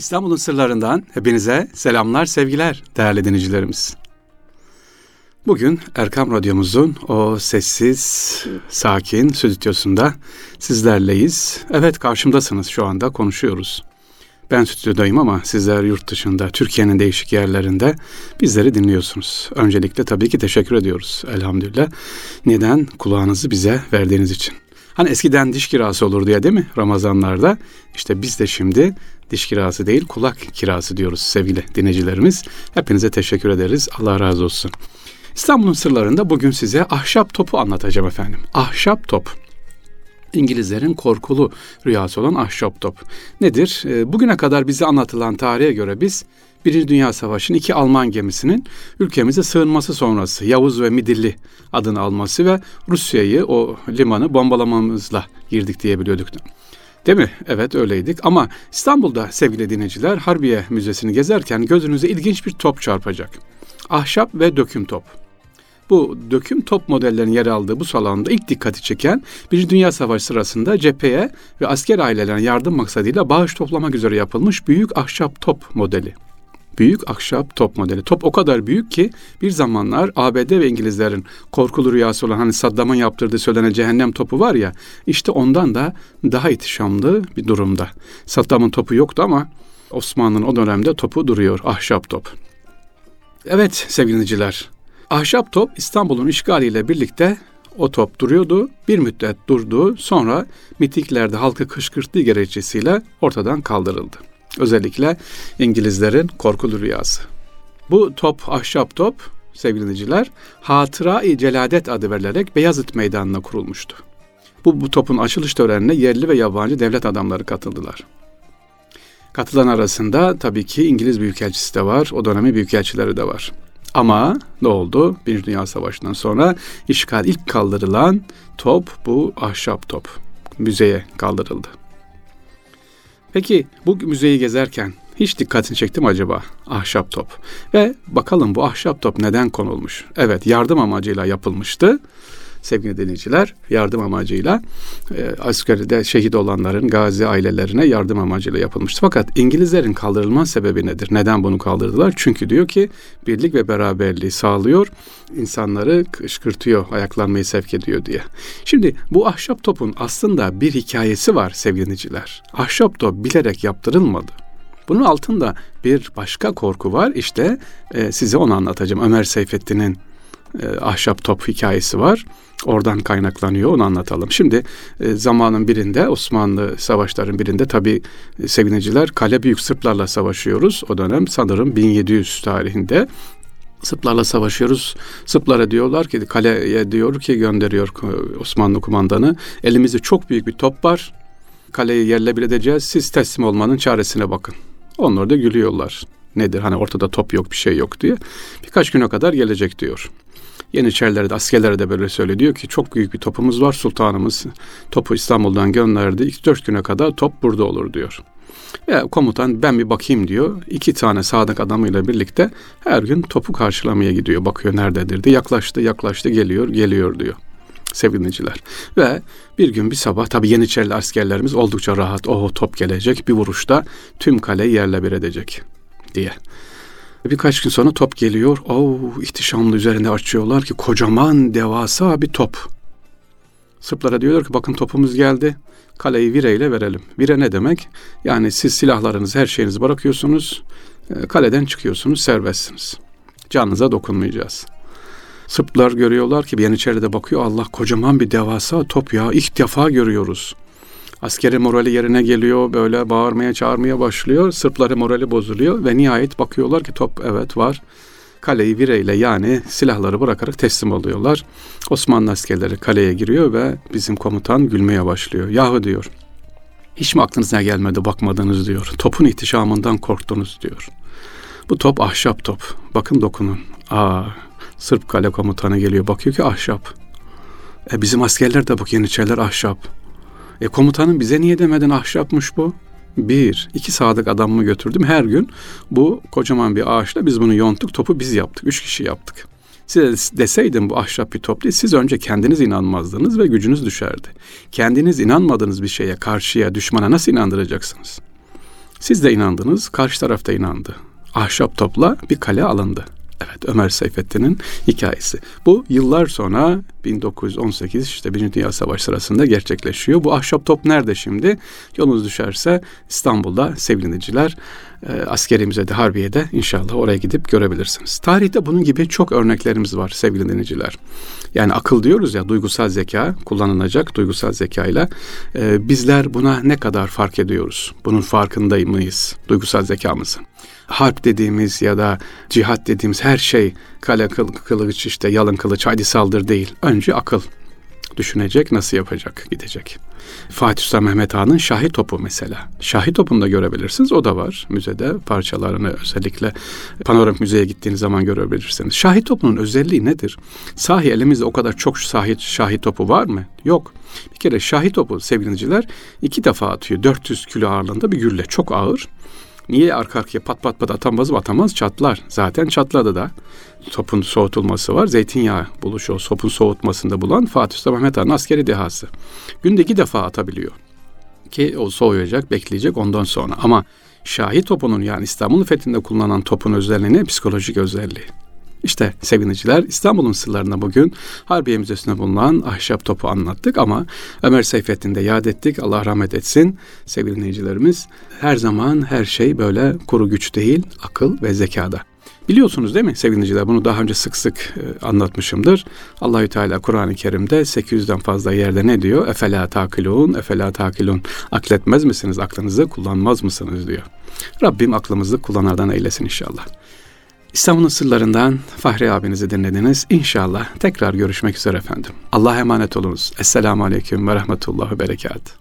İstanbul'un sırlarından hepinize selamlar, sevgiler değerli dinleyicilerimiz. Bugün Erkam Radyomuzun o sessiz, sakin stüdyosunda sizlerleyiz. Evet karşımdasınız şu anda konuşuyoruz. Ben stüdyodayım ama sizler yurt dışında, Türkiye'nin değişik yerlerinde bizleri dinliyorsunuz. Öncelikle tabii ki teşekkür ediyoruz elhamdülillah. Neden? Kulağınızı bize verdiğiniz için. Hani eskiden diş kirası olur diye değil mi Ramazanlarda? İşte biz de şimdi diş kirası değil kulak kirası diyoruz sevgili dinleyicilerimiz. Hepinize teşekkür ederiz. Allah razı olsun. İstanbul'un sırlarında bugün size ahşap topu anlatacağım efendim. Ahşap top. İngilizlerin korkulu rüyası olan ahşap top. Nedir? Ee, bugüne kadar bize anlatılan tarihe göre biz Birinci Dünya Savaşı'nın iki Alman gemisinin ülkemize sığınması sonrası Yavuz ve Midilli adını alması ve Rusya'yı o limanı bombalamamızla girdik diye biliyorduk. Değil mi? Evet öyleydik ama İstanbul'da sevgili dinleyiciler Harbiye Müzesi'ni gezerken gözünüze ilginç bir top çarpacak. Ahşap ve döküm top. Bu döküm top modellerinin yer aldığı bu salonda ilk dikkati çeken Birinci Dünya Savaşı sırasında cepheye ve asker ailelerine yardım maksadıyla bağış toplamak üzere yapılmış büyük ahşap top modeli. Büyük ahşap top modeli. Top o kadar büyük ki bir zamanlar ABD ve İngilizlerin korkulu rüyası olan hani Saddam'ın yaptırdığı söylenen cehennem topu var ya işte ondan da daha ihtişamlı bir durumda. Saddam'ın topu yoktu ama Osmanlı'nın o dönemde topu duruyor. Ahşap top. Evet sevgili dinleyiciler. Ahşap top İstanbul'un işgaliyle birlikte o top duruyordu. Bir müddet durdu. Sonra mitiklerde halkı kışkırttığı gerekçesiyle ortadan kaldırıldı. Özellikle İngilizlerin korkulu rüyası. Bu top, ahşap top sevgili dinleyiciler, Hatıra-i Celadet adı verilerek Beyazıt Meydanı'na kurulmuştu. Bu, bu topun açılış törenine yerli ve yabancı devlet adamları katıldılar. Katılan arasında tabii ki İngiliz Büyükelçisi de var, o dönemin büyükelçileri de var. Ama ne oldu? Birinci Dünya Savaşı'ndan sonra işgal ilk kaldırılan top bu ahşap top. Müzeye kaldırıldı. Peki bu müzeyi gezerken hiç dikkatini çekti mi acaba ahşap top? Ve bakalım bu ahşap top neden konulmuş? Evet yardım amacıyla yapılmıştı sevgili dinleyiciler yardım amacıyla e, askeride şehit olanların gazi ailelerine yardım amacıyla yapılmıştı. Fakat İngilizlerin kaldırılma sebebi nedir? Neden bunu kaldırdılar? Çünkü diyor ki birlik ve beraberliği sağlıyor, insanları kışkırtıyor, ayaklanmayı sevk ediyor diye. Şimdi bu ahşap topun aslında bir hikayesi var sevgili dinleyiciler. Ahşap top bilerek yaptırılmadı. Bunun altında bir başka korku var. İşte e, size onu anlatacağım. Ömer Seyfettin'in e, ahşap top hikayesi var. Oradan kaynaklanıyor onu anlatalım. Şimdi e, zamanın birinde Osmanlı savaşların birinde tabi e, sevineciler Kale Büyük Sırplarla savaşıyoruz. O dönem sanırım 1700 tarihinde Sırplarla savaşıyoruz. Sırplara diyorlar ki kaleye diyor ki gönderiyor Osmanlı kumandanı. Elimizde çok büyük bir top var. Kaleyi yerle bir edeceğiz. Siz teslim olmanın çaresine bakın. Onlar da gülüyorlar. Nedir hani ortada top yok bir şey yok diye. Birkaç güne kadar gelecek diyor. Yeniçerilere de askerlere de böyle söylüyor. Diyor ki çok büyük bir topumuz var sultanımız. Topu İstanbul'dan gönderdi. İlk dört güne kadar top burada olur diyor. Ve komutan ben bir bakayım diyor. İki tane sadık adamıyla birlikte her gün topu karşılamaya gidiyor. Bakıyor nerededir diye. Yaklaştı yaklaştı geliyor geliyor diyor sevgiliciler. Ve bir gün bir sabah tabi Yeniçerili askerlerimiz oldukça rahat. O top gelecek bir vuruşta tüm kaleyi yerle bir edecek diye. Birkaç gün sonra top geliyor. Oo, ihtişamlı üzerinde açıyorlar ki kocaman devasa bir top. Sırplara diyorlar ki bakın topumuz geldi. Kaleyi vireyle verelim. Vire ne demek? Yani siz silahlarınızı her şeyinizi bırakıyorsunuz. E, kaleden çıkıyorsunuz serbestsiniz. Canınıza dokunmayacağız. Sırplar görüyorlar ki Yeniçeri'de bakıyor Allah kocaman bir devasa top ya ilk defa görüyoruz. Askeri morali yerine geliyor, böyle bağırmaya çağırmaya başlıyor. Sırpları morali bozuluyor ve nihayet bakıyorlar ki top evet var. Kaleyi vireyle yani silahları bırakarak teslim oluyorlar. Osmanlı askerleri kaleye giriyor ve bizim komutan gülmeye başlıyor. Yahu diyor, hiç mi aklınıza gelmedi bakmadınız diyor. Topun ihtişamından korktunuz diyor. Bu top ahşap top. Bakın dokunun. Aa, Sırp kale komutanı geliyor. Bakıyor ki ahşap. E bizim askerler de bak Yeniçeriler ahşap. E komutanım bize niye demedin ahşapmış bu? Bir, iki sadık adamımı götürdüm. Her gün bu kocaman bir ağaçla biz bunu yonttuk. Topu biz yaptık. Üç kişi yaptık. Size deseydim bu ahşap bir top değil, siz önce kendiniz inanmazdınız ve gücünüz düşerdi. Kendiniz inanmadığınız bir şeye, karşıya, düşmana nasıl inandıracaksınız? Siz de inandınız, karşı taraf da inandı. Ahşap topla bir kale alındı. Evet Ömer Seyfettin'in hikayesi. Bu yıllar sonra 1918 işte Birinci Dünya Savaşı sırasında gerçekleşiyor. Bu ahşap top nerede şimdi? Yolunuz düşerse İstanbul'da sevgiliciler e, askeri müzede Harbiye'de inşallah oraya gidip görebilirsiniz. Tarihte bunun gibi çok örneklerimiz var sevgili dinleyiciler. Yani akıl diyoruz ya duygusal zeka kullanılacak duygusal zekayla e, bizler buna ne kadar fark ediyoruz? Bunun farkında mıyız duygusal zekamızın? Harp dediğimiz ya da cihat dediğimiz her şey kale kılıç işte yalın kılıç haydi saldır değil. Önce akıl düşünecek, nasıl yapacak, gidecek. Fatih Sultan Mehmet Han'ın şahi topu mesela. Şahi topunu da görebilirsiniz. O da var müzede. Parçalarını özellikle panoramik müzeye gittiğiniz zaman görebilirsiniz. Şahi topunun özelliği nedir? Sahi elimizde o kadar çok şahi, şahi topu var mı? Yok. Bir kere şahi topu sevgiliciler iki defa atıyor. 400 kilo ağırlığında bir gülle. Çok ağır. Niye arka arkaya pat pat pat atamaz atamaz çatlar. Zaten çatladı da. Topun soğutulması var. Zeytinyağı buluşu o topun soğutmasında bulan Fatih Sultan Mehmet Han'ın askeri dehası. Günde iki defa atabiliyor. Ki o soğuyacak, bekleyecek ondan sonra. Ama şahi topunun yani İstanbul'un fethinde kullanılan topun özelliği psikolojik özelliği. İşte seviniciler İstanbul'un sırlarına bugün Harbiye Müzesi'nde bulunan ahşap topu anlattık ama Ömer Seyfettin'i de yad ettik. Allah rahmet etsin sevgili dinleyicilerimiz. Her zaman her şey böyle kuru güç değil, akıl ve zekada. Biliyorsunuz değil mi sevgiliciler bunu daha önce sık sık e, anlatmışımdır. Allahü Teala Kur'an-ı Kerim'de 800'den fazla yerde ne diyor? Efela takilun, efela takilun. Akletmez misiniz? Aklınızı kullanmaz mısınız diyor. Rabbim aklımızı kullanardan eylesin inşallah. İstanbul'un sırlarından Fahri abinizi dinlediniz. İnşallah tekrar görüşmek üzere efendim. Allah'a emanet olunuz. Esselamu Aleyküm ve Rahmetullah ve.